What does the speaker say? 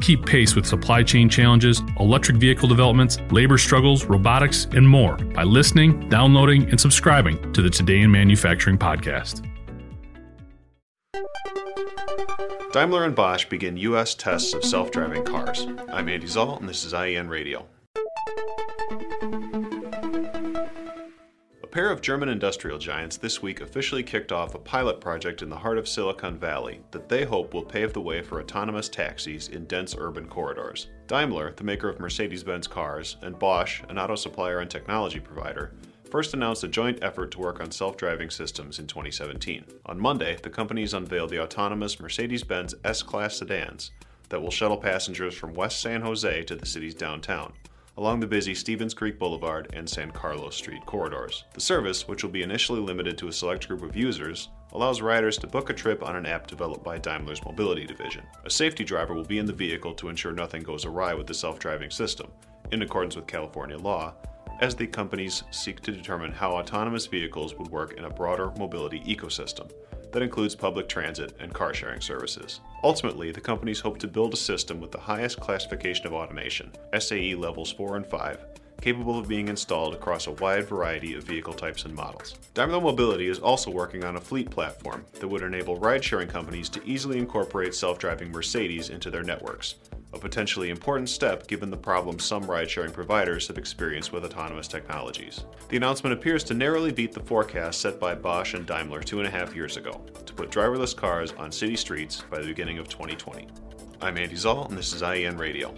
Keep pace with supply chain challenges, electric vehicle developments, labor struggles, robotics, and more by listening, downloading, and subscribing to the Today in Manufacturing podcast. Daimler and Bosch begin U.S. tests of self driving cars. I'm Andy Szal, and this is IEN Radio. A pair of German industrial giants this week officially kicked off a pilot project in the heart of Silicon Valley that they hope will pave the way for autonomous taxis in dense urban corridors. Daimler, the maker of Mercedes Benz cars, and Bosch, an auto supplier and technology provider, first announced a joint effort to work on self driving systems in 2017. On Monday, the companies unveiled the autonomous Mercedes Benz S Class sedans that will shuttle passengers from West San Jose to the city's downtown along the busy Stevens Creek Boulevard and San Carlos Street corridors. The service, which will be initially limited to a select group of users, allows riders to book a trip on an app developed by Daimler's mobility division. A safety driver will be in the vehicle to ensure nothing goes awry with the self driving system, in accordance with California law, as the companies seek to determine how autonomous vehicles would work in a broader mobility ecosystem that includes public transit and car sharing services. Ultimately, the companies hope to build a system with the highest classification of automation, SAE levels 4 and 5, capable of being installed across a wide variety of vehicle types and models. Daimler Mobility is also working on a fleet platform that would enable ride sharing companies to easily incorporate self driving Mercedes into their networks, a potentially important step given the problems some ride sharing providers have experienced with autonomous technologies. The announcement appears to narrowly beat the forecast set by Bosch and Daimler two and a half years ago to put driverless cars on city streets by the beginning of 2020. I'm Andy Szal, and this is IEN Radio.